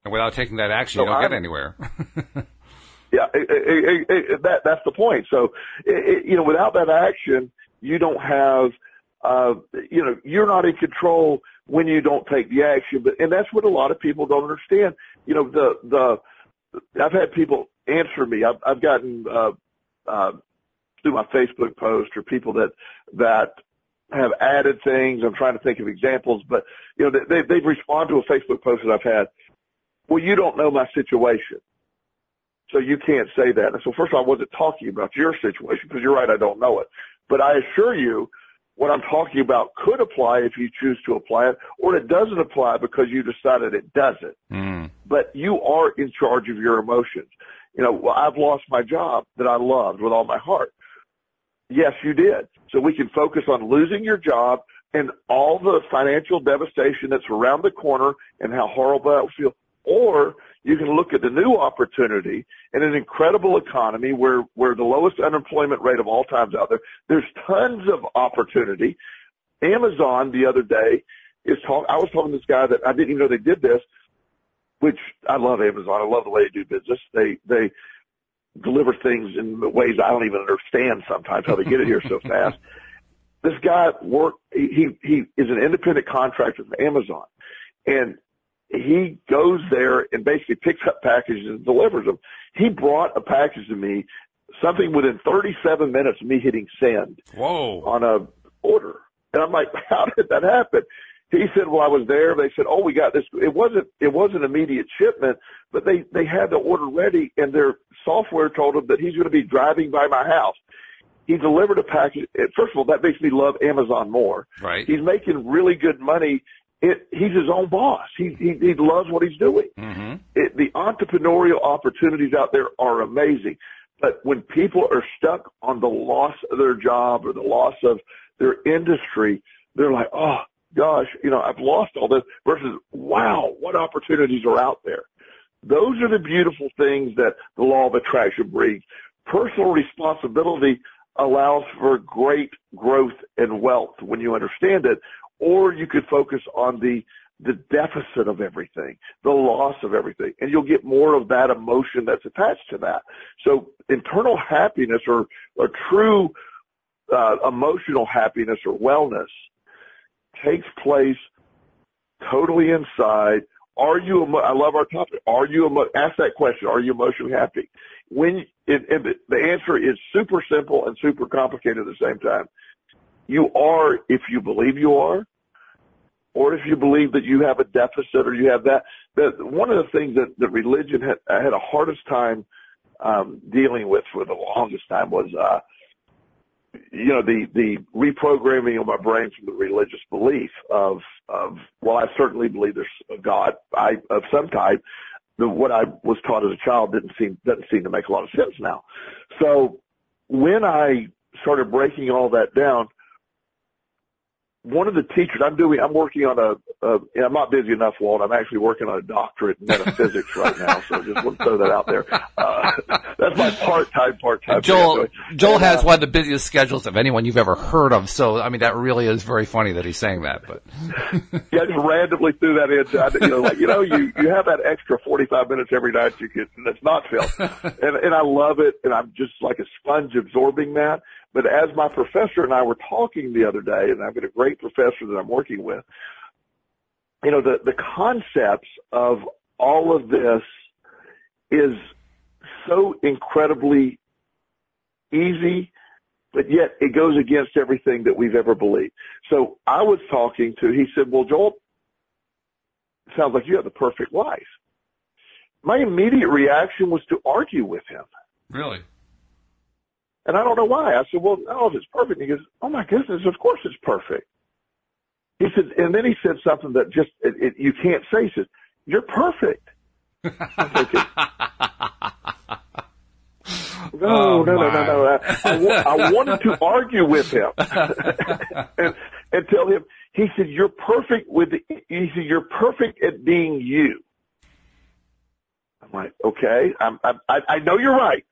And without taking that action, so you don't I'm, get anywhere. <laughs> Yeah, it, it, it, that that's the point. So, you know, without that action, you don't have, uh, you know, you're not in control when you don't take the action. But and that's what a lot of people don't understand. You know, the the I've had people answer me. I've, I've gotten uh, uh, through my Facebook post or people that that have added things. I'm trying to think of examples, but you know, they, they've responded to a Facebook post that I've had. Well, you don't know my situation. So you can't say that. And so first of all, I wasn't talking about your situation because you're right, I don't know it. But I assure you, what I'm talking about could apply if you choose to apply it, or it doesn't apply because you decided it doesn't. Mm. But you are in charge of your emotions. You know, well, I've lost my job that I loved with all my heart. Yes, you did. So we can focus on losing your job and all the financial devastation that's around the corner and how horrible that will feel. Or you can look at the new opportunity in an incredible economy where, where the lowest unemployment rate of all times out there. There's tons of opportunity. Amazon the other day is talk, I was talking to this guy that I didn't even know they did this, which I love Amazon. I love the way they do business. They, they deliver things in ways I don't even understand sometimes how they get it here so fast. <laughs> This guy work, he, he is an independent contractor for Amazon and he goes there and basically picks up packages and delivers them. He brought a package to me, something within 37 minutes of me hitting send. Whoa. On a order. And I'm like, <laughs> how did that happen? He said, well, I was there. They said, oh, we got this. It wasn't, it wasn't immediate shipment, but they, they had the order ready and their software told him that he's going to be driving by my house. He delivered a package. First of all, that makes me love Amazon more. Right. He's making really good money it, he's his own boss. He, he, he loves what he's doing. Mm-hmm. It, the entrepreneurial opportunities out there are amazing. But when people are stuck on the loss of their job or the loss of their industry, they're like, oh gosh, you know, I've lost all this versus wow, what opportunities are out there. Those are the beautiful things that the law of attraction brings. Personal responsibility allows for great growth and wealth when you understand it or you could focus on the the deficit of everything, the loss of everything, and you'll get more of that emotion that's attached to that. So internal happiness or, or true uh, emotional happiness or wellness takes place totally inside, are you, I love our topic. Are you, ask that question. Are you emotionally happy? When, it, it, the answer is super simple and super complicated at the same time. You are if you believe you are, or if you believe that you have a deficit or you have that. That one of the things that, that religion had, I had a hardest time um, dealing with for the longest time was, uh, you know, the the reprogramming of my brain from the religious belief of of well, I certainly believe there's a God I of some type. The, what I was taught as a child didn't seem doesn't seem to make a lot of sense now. So when I started breaking all that down, one of the teachers I'm doing, I'm working on a, a I'm not busy enough, Walt. I'm actually working on a doctorate in metaphysics right now. So just want to throw that out there. Uh, <laughs> that's my part-time, part-time. Joel, Joel and, has uh, one of the busiest schedules of anyone you've ever heard of. So, I mean, that really is very funny that he's saying that, but. <laughs> yeah, I just randomly threw that in. You know, like, you know, you, you have that extra 45 minutes every night you get, and it's not filled. <laughs> And, and I love it. And I'm just like a sponge absorbing that. But as my professor and I were talking the other day, and I've got a great professor that I'm working with, you know, the, the concepts of all of this is so incredibly easy, but yet it goes against everything that we've ever believed. So I was talking to, he said, well, Joel, sounds like you have the perfect life. My immediate reaction was to argue with him. Really? And I don't know why. I said, well, no, if it's perfect. He goes, oh my goodness, of course it's perfect. He said, and then he said something that just, it, it, you can't say. He says, you're perfect. <laughs> no, oh, no, no, no, no, I, I, I wanted to argue with him <laughs> <laughs> and, and tell him, he said, you're perfect with, the, he said, you're perfect at being you. I'm like, okay, I'm, I'm, I, I know you're right.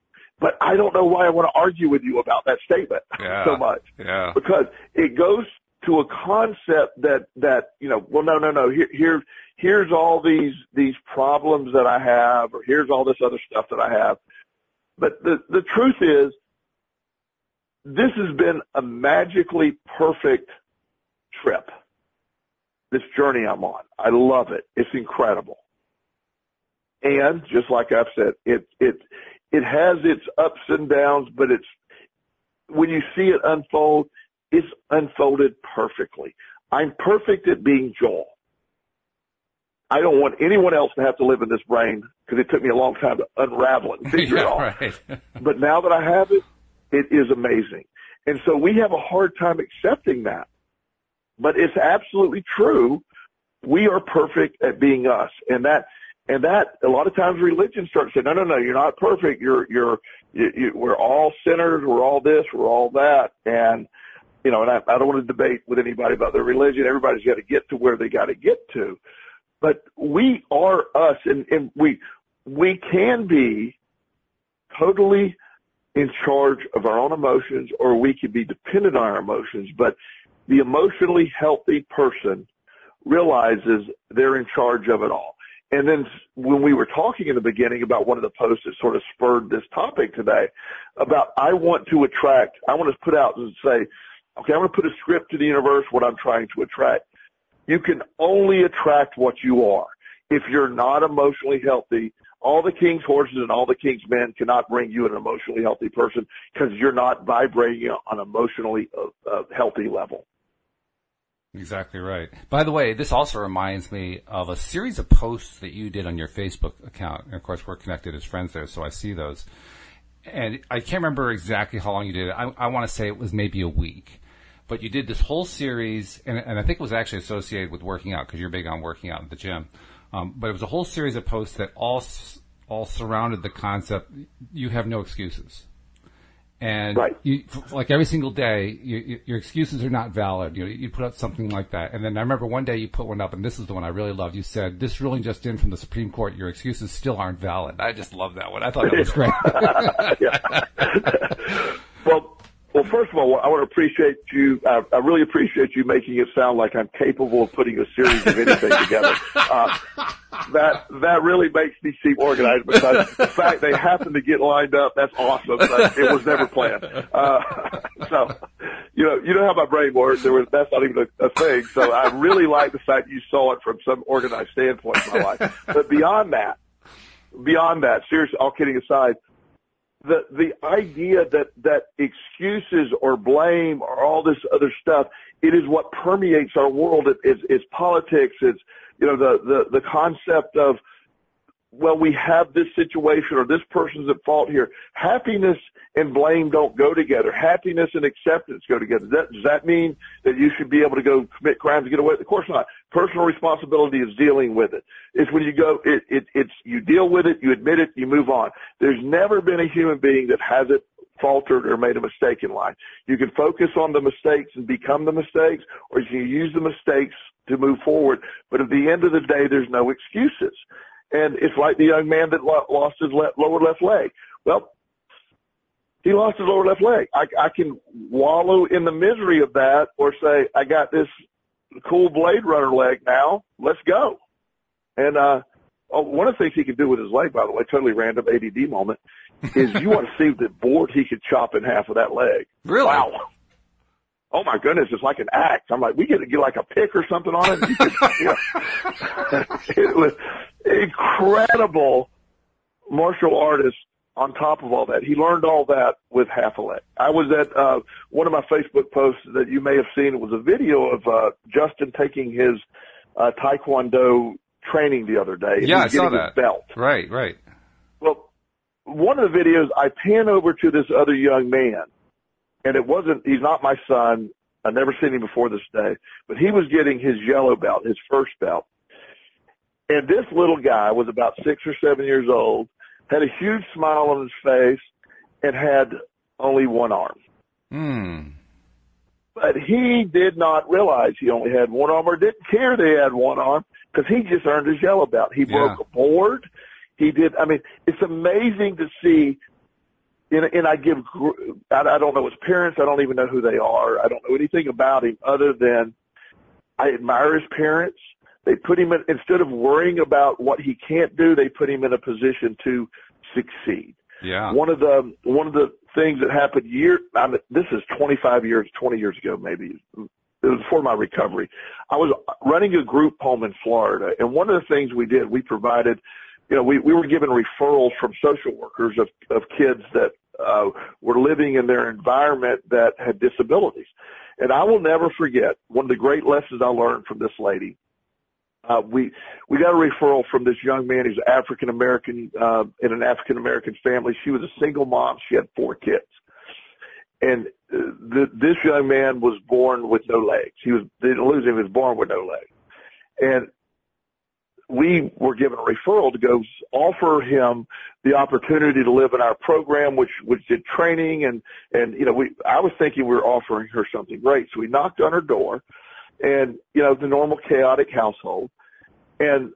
But I don't know why I want to argue with you about that statement <laughs> yeah, so much. Yeah. Because it goes to a concept that, that, you know, well, no, no, no, here, here, here's all these, these problems that I have, or here's all this other stuff that I have. But the, the truth is, this has been a magically perfect trip. This journey I'm on. I love it. It's incredible. And just like I've said, it, it, it has its ups and downs, but it's when you see it unfold, it's unfolded perfectly. I'm perfect at being Joel. I don't want anyone else to have to live in this brain because it took me a long time to unravel it and <laughs> figure yeah, it out. Right. <laughs> but now that I have it, it is amazing. And so we have a hard time accepting that. But it's absolutely true. We are perfect at being us. And that and that a lot of times religion starts saying, no, no, no, you're not perfect. You're, you're, you, you, we're all sinners. We're all this. We're all that. And, you know, and I, I don't want to debate with anybody about their religion. Everybody's got to get to where they got to get to. But we are us and, and we, we can be totally in charge of our own emotions or we can be dependent on our emotions. But the emotionally healthy person realizes they're in charge of it all. And then when we were talking in the beginning about one of the posts that sort of spurred this topic today about I want to attract, I want to put out and say, okay, I'm going to put a script to the universe, what I'm trying to attract. You can only attract what you are. If you're not emotionally healthy, all the king's horses and all the king's men cannot bring you an emotionally healthy person because you're not vibrating on an emotionally uh, uh, healthy level. Exactly right. By the way, this also reminds me of a series of posts that you did on your Facebook account. And of course, we're connected as friends there, so I see those. And I can't remember exactly how long you did it. I, I want to say it was maybe a week. But you did this whole series, and, and I think it was actually associated with working out because you're big on working out at the gym. Um, but it was a whole series of posts that all all surrounded the concept you have no excuses. And right. you, like every single day, you, you, your excuses are not valid. You know, you put up something like that. And then I remember one day you put one up, and this is the one I really loved. You said, this ruling just in from the Supreme Court, your excuses still aren't valid. I just love that one. I thought that was <laughs> great. <laughs> well, well, first of all, I want to appreciate you. Uh, I really appreciate you making it sound like I'm capable of putting a series of anything together. Uh, that that really makes me seem organized because the fact they happen to get lined up, that's awesome. But it was never planned. Uh, <laughs> so, you know, you know how my brain works. There was that's not even a, a thing. So I really like the fact you saw it from some organized standpoint in my life. But beyond that, beyond that, seriously, all kidding aside, the the idea that that excuses or blame or all this other stuff, it is what permeates our world. It's, it's politics. It's you know the the the concept of well, we have this situation or this person's at fault here. Happiness and blame don't go together. Happiness and acceptance go together. Does that, does that mean that you should be able to go commit crimes and get away? Of course not. Personal responsibility is dealing with it. It's when you go, it, it, it's, you deal with it, you admit it, you move on. There's never been a human being that hasn't faltered or made a mistake in life. You can focus on the mistakes and become the mistakes, or you can use the mistakes to move forward. But at the end of the day, there's no excuses and it's like the young man that lost his le- lower left leg. Well, he lost his lower left leg. I, I can wallow in the misery of that, or say, I got this cool Blade Runner leg now. Let's go. And uh, oh, one of the things he can do with his leg, by the way, totally random ADD moment, is you want to see the board he could chop in half with that leg. Really? Wow oh my goodness, it's like an axe. I'm like, we get to get like a pick or something on it. Could, you know, <laughs> it was incredible martial artist on top of all that. He learned all that with half a leg. I was at uh, one of my Facebook posts that you may have seen. It was a video of uh, Justin taking his uh, Taekwondo training the other day. Yeah, I saw that. Belt. Right, right. Well, one of the videos, I pan over to this other young man and it wasn't, he's not my son. I've never seen him before this day, but he was getting his yellow belt, his first belt. And this little guy was about six or seven years old, had a huge smile on his face, and had only one arm. Hmm. But he did not realize he only had one arm or didn't care they had one arm because he just earned his yellow belt. He broke a board. He did, I mean, it's amazing to see and, and I give, I, I don't know his parents. I don't even know who they are. I don't know anything about him other than I admire his parents. They put him in, instead of worrying about what he can't do, they put him in a position to succeed. Yeah. One of the, one of the things that happened year, I mean, this is 25 years, 20 years ago maybe. It was before my recovery. I was running a group home in Florida and one of the things we did, we provided, you know, we, we were given referrals from social workers of, of kids that uh, were living in their environment that had disabilities. And I will never forget one of the great lessons I learned from this lady. Uh, we we got a referral from this young man who's African American uh, in an African American family. She was a single mom. She had four kids, and uh, the, this young man was born with no legs. He was didn't lose him. He was born with no legs, and we were given a referral to go offer him the opportunity to live in our program, which which did training and and you know we I was thinking we were offering her something great, so we knocked on her door, and you know the normal chaotic household, and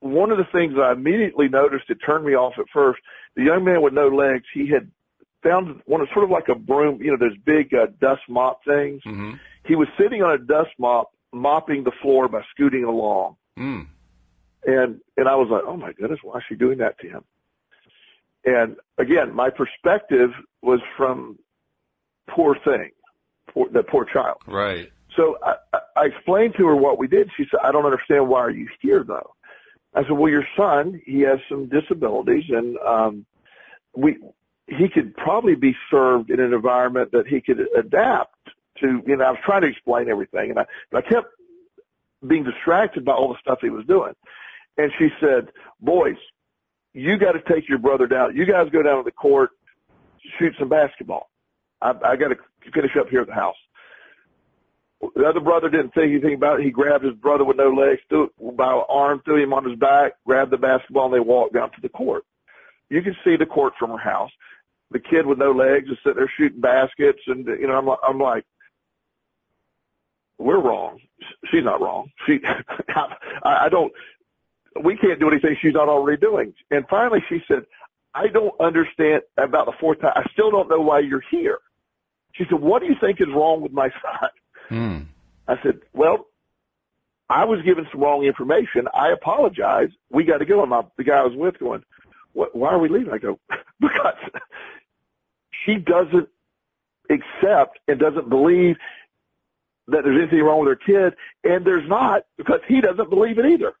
one of the things I immediately noticed it turned me off at first. The young man with no legs, he had found one of sort of like a broom, you know, those big uh, dust mop things. Mm-hmm. He was sitting on a dust mop, mopping the floor by scooting along. Mm. And and I was like, oh my goodness, why is she doing that to him? And again, my perspective was from poor thing, poor, the poor child. Right. So I, I explained to her what we did. She said, I don't understand why are you here though? I said, well, your son, he has some disabilities and, um, we, he could probably be served in an environment that he could adapt to, you know, I was trying to explain everything and I, I kept being distracted by all the stuff he was doing. And she said, boys, you got to take your brother down. You guys go down to the court, shoot some basketball. I, I got to finish up here at the house. The other brother didn't think anything about it. He grabbed his brother with no legs, threw by an arm, threw him on his back, grabbed the basketball, and they walked down to the court. You can see the court from her house. The kid with no legs is sitting there shooting baskets, and you know, I'm like, I'm like, we're wrong. She's not wrong. She, <laughs> I, I don't we can't do anything she's not already doing. And finally she said, I don't understand about the fourth time. I still don't know why you're here. She said, what do you think is wrong with my <laughs> son? Mm. I said, well, I was given some wrong information. I apologize. We got to go. And my, the guy I was with going, what, why are we leaving? I go, <laughs> because she doesn't accept and doesn't believe that there's anything wrong with her kid, and there's not because he doesn't believe it either.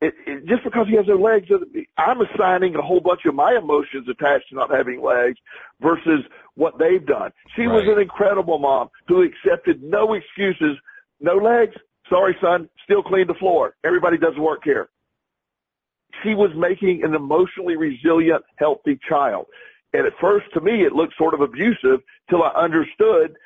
It, it, just because he has no legs, I'm assigning a whole bunch of my emotions attached to not having legs versus what they've done. She right. was an incredible mom who accepted no excuses, no legs. Sorry, son, still clean the floor. Everybody does work here. She was making an emotionally resilient, healthy child. And at first, to me, it looked sort of abusive till I understood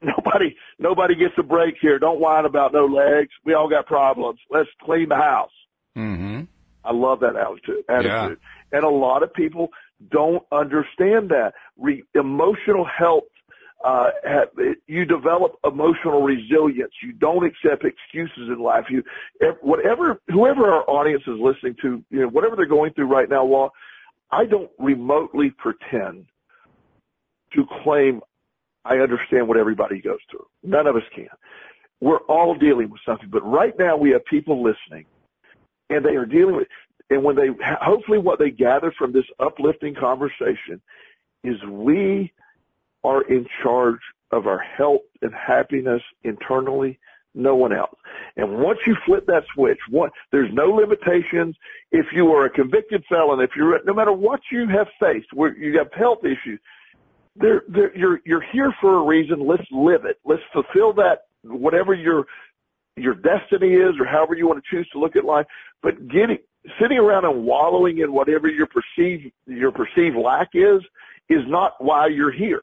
<laughs> nobody, nobody gets a break here. Don't whine about no legs. We all got problems. Let's clean the house. Mm-hmm. I love that attitude. attitude. Yeah. And a lot of people don't understand that. Re- emotional health, uh, have, you develop emotional resilience. You don't accept excuses in life. You, whatever, whoever our audience is listening to, you know, whatever they're going through right now, well, I don't remotely pretend to claim I understand what everybody goes through. None of us can. We're all dealing with something, but right now we have people listening and they are dealing with, and when they, hopefully what they gather from this uplifting conversation is we are in charge of our health and happiness internally, no one else. And once you flip that switch, one, there's no limitations. If you are a convicted felon, if you're, no matter what you have faced, where you have health issues, they're, they're, you're, you're here for a reason. Let's live it. Let's fulfill that, whatever your, your destiny is or however you want to choose to look at life. But getting, sitting around and wallowing in whatever your perceived, your perceived lack is, is not why you're here.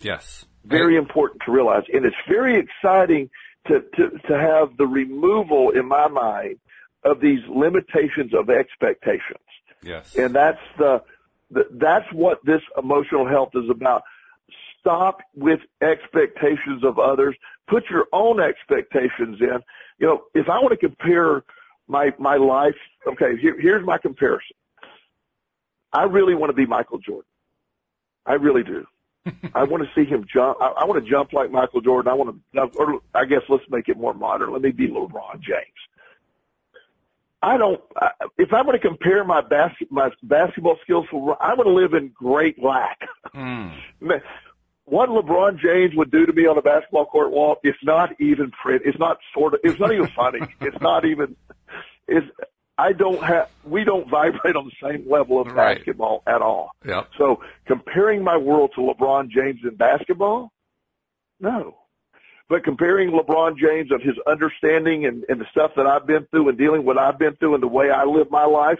Yes. Very important to realize. And it's very exciting to, to, to have the removal in my mind of these limitations of expectations. Yes. And that's the, the that's what this emotional health is about. Stop with expectations of others. Put your own expectations in. You know, if I want to compare my, my life, okay, here, here's my comparison. I really want to be Michael Jordan. I really do. <laughs> I want to see him jump. I, I want to jump like Michael Jordan. I want to, or I guess let's make it more modern. Let me be LeBron James. I don't. If I'm going to compare my basket my basketball skills, for I'm going to live in great lack. Mm. <laughs> what LeBron James would do to me on a basketball court wall, it's not even pretty. It's not sort of. It's not even funny. <laughs> It's not even. It's I don't have, we don't vibrate on the same level of right. basketball at all. Yep. So comparing my world to LeBron James in basketball, no. But comparing LeBron James of his understanding and, and the stuff that I've been through and dealing with what I've been through and the way I live my life,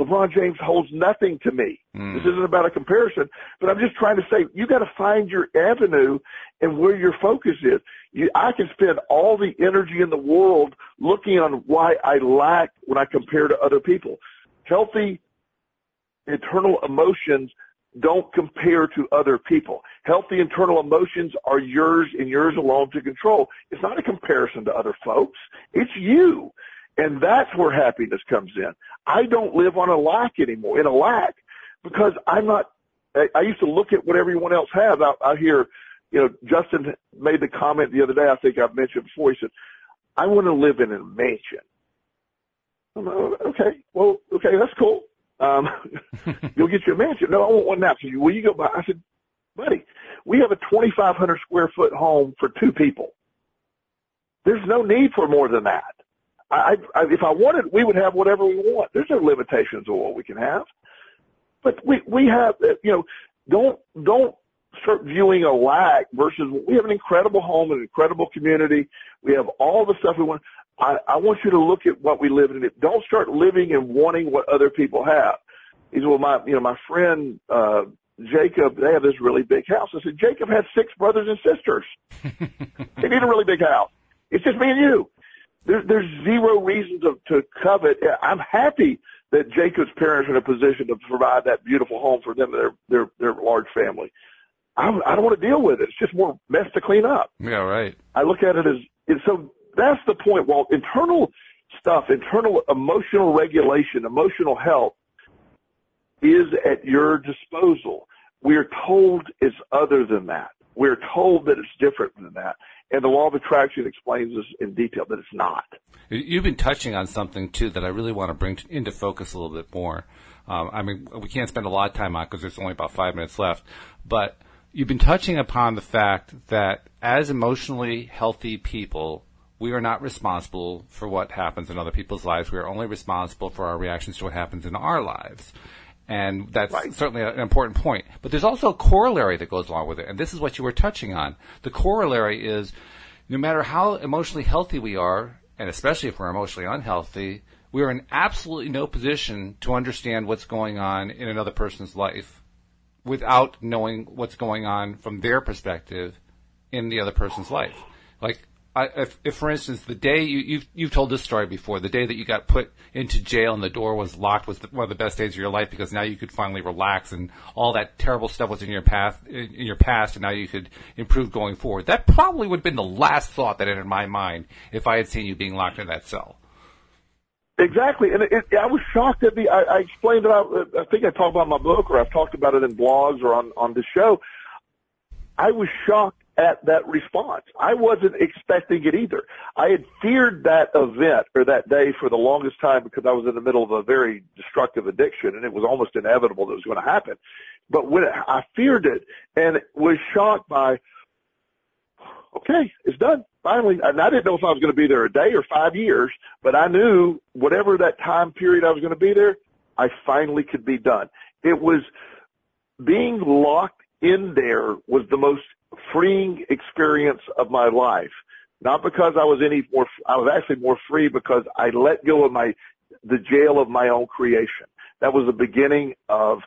LeBron James holds nothing to me. Mm. This isn't about a comparison, but I'm just trying to say you got to find your avenue and where your focus is. You, I can spend all the energy in the world looking on why I lack when I compare to other people. Healthy internal emotions don't compare to other people. Healthy internal emotions are yours and yours alone to control. It's not a comparison to other folks. It's you. And that's where happiness comes in. I don't live on a lack anymore, in a lack, because I'm not, I, I used to look at what everyone else has. I, I hear, you know, Justin made the comment the other day, I think I've mentioned before, he said, I want to live in a mansion. I'm like, oh, okay, well, okay, that's cool. Um, <laughs> you'll get your mansion. No, I want one now. So you, will you go buy? I said, buddy, we have a 2,500 square foot home for two people. There's no need for more than that. I, I, if I wanted, we would have whatever we want. There's no limitations of what we can have. But we, we have, you know, don't, don't start viewing a lack versus we have an incredible home, an incredible community. We have all the stuff we want. I, I want you to look at what we live in. Don't start living and wanting what other people have. He said, well, my, you know, my friend, uh, Jacob, they have this really big house. I said, Jacob had six brothers and sisters. <laughs> they need a really big house. It's just me and you. There, there's zero reason to, to covet. I'm happy that Jacob's parents are in a position to provide that beautiful home for them and their, their, their large family. I'm, I don't want to deal with it. It's just more mess to clean up. Yeah, right. I look at it as, it's so that's the point. Well, internal stuff, internal emotional regulation, emotional health is at your disposal. We're told it's other than that. We're told that it's different than that. And the law of attraction explains this in detail that it's not. You've been touching on something too that I really want to bring into focus a little bit more. Um, I mean, we can't spend a lot of time on because there's only about five minutes left, but you've been touching upon the fact that as emotionally healthy people, we are not responsible for what happens in other people's lives. We are only responsible for our reactions to what happens in our lives. And that's right. certainly an important point. But there's also a corollary that goes along with it. And this is what you were touching on. The corollary is no matter how emotionally healthy we are, and especially if we're emotionally unhealthy, we are in absolutely no position to understand what's going on in another person's life without knowing what's going on from their perspective in the other person's life. Like I, if, if, for instance, the day you, you've, you've told this story before, the day that you got put into jail and the door was locked was the, one of the best days of your life because now you could finally relax and all that terrible stuff was in your path, in, in your past and now you could improve going forward. That probably would have been the last thought that entered my mind if I had seen you being locked in that cell. Exactly, and it, it, I was shocked at the. I, I explained it. Out, I think I talked about my book, or I've talked about it in blogs or on on the show. I was shocked at that response. I wasn't expecting it either. I had feared that event or that day for the longest time because I was in the middle of a very destructive addiction and it was almost inevitable that it was going to happen. But when it, I feared it and was shocked by, okay, it's done. Finally, and I didn't know if I was going to be there a day or five years, but I knew whatever that time period I was going to be there, I finally could be done. It was being locked in there was the most freeing experience of my life. Not because I was any more, I was actually more free because I let go of my, the jail of my own creation. That was the beginning of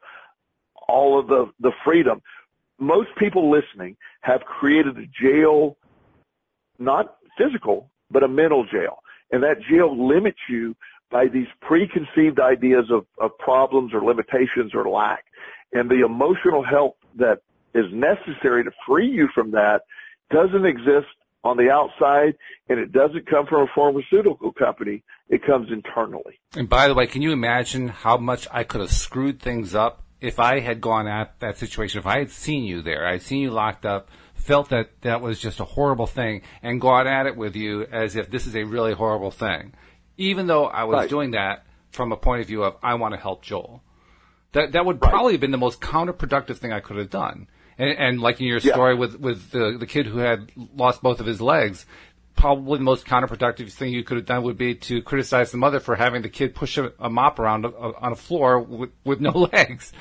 all of the, the freedom. Most people listening have created a jail, not physical, but a mental jail. And that jail limits you by these preconceived ideas of, of problems or limitations or lack. And the emotional help that is necessary to free you from that doesn't exist on the outside and it doesn't come from a pharmaceutical company. It comes internally. And by the way, can you imagine how much I could have screwed things up if I had gone at that situation, if I had seen you there, I'd seen you locked up, felt that that was just a horrible thing and gone at it with you as if this is a really horrible thing. Even though I was right. doing that from a point of view of I want to help Joel. That that would right. probably have been the most counterproductive thing I could have done. And, and like in your story yeah. with with the the kid who had lost both of his legs, probably the most counterproductive thing you could have done would be to criticize the mother for having the kid push a, a mop around a, a, on a floor with, with no <laughs> legs.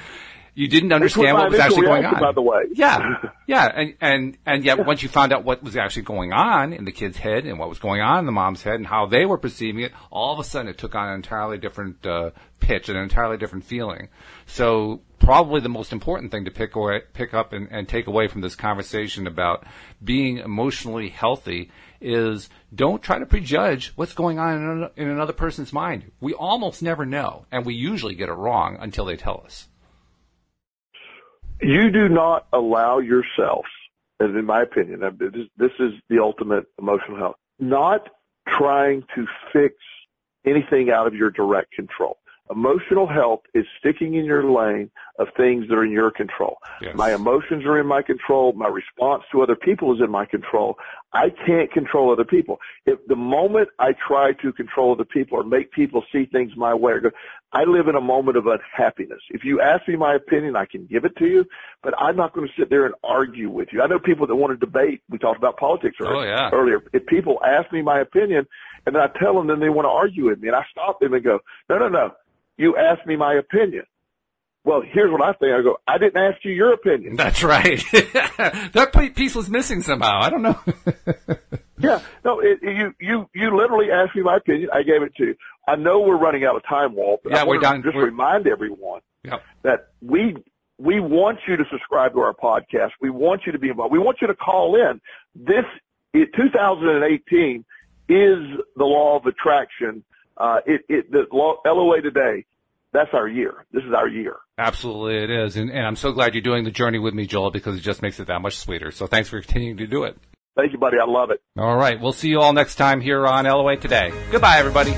You didn't understand what was actually going on. By the way, yeah, yeah, and and and yet yeah. once you found out what was actually going on in the kid's head and what was going on in the mom's head and how they were perceiving it, all of a sudden it took on an entirely different uh, pitch, and an entirely different feeling. So probably the most important thing to pick away, pick up and, and take away from this conversation about being emotionally healthy is don't try to prejudge what's going on in another person's mind. We almost never know, and we usually get it wrong until they tell us. You do not allow yourself, and in my opinion, this is the ultimate emotional health, not trying to fix anything out of your direct control. Emotional health is sticking in your lane of things that are in your control. Yes. My emotions are in my control. My response to other people is in my control. I can't control other people. If the moment I try to control other people or make people see things my way, I live in a moment of unhappiness. If you ask me my opinion, I can give it to you, but I'm not going to sit there and argue with you. I know people that want to debate. We talked about politics earlier. Oh, yeah. earlier. If people ask me my opinion and then I tell them, then they want to argue with me and I stop them and go, no, no, no you asked me my opinion. Well, here's what I think. I go, I didn't ask you your opinion. That's right. <laughs> that piece was missing somehow. I don't know. <laughs> yeah, no, it, you you you literally asked me my opinion. I gave it to you. I know we're running out of time, Walt. But yeah, I we're done. Just we're... remind everyone yep. that we we want you to subscribe to our podcast. We want you to be involved. We want you to call in. This 2018 is the law of attraction uh, it, it, the LOA today, that's our year. This is our year. Absolutely it is. And, and I'm so glad you're doing the journey with me, Joel, because it just makes it that much sweeter. So thanks for continuing to do it. Thank you, buddy. I love it. All right. We'll see you all next time here on LOA Today. Goodbye, everybody.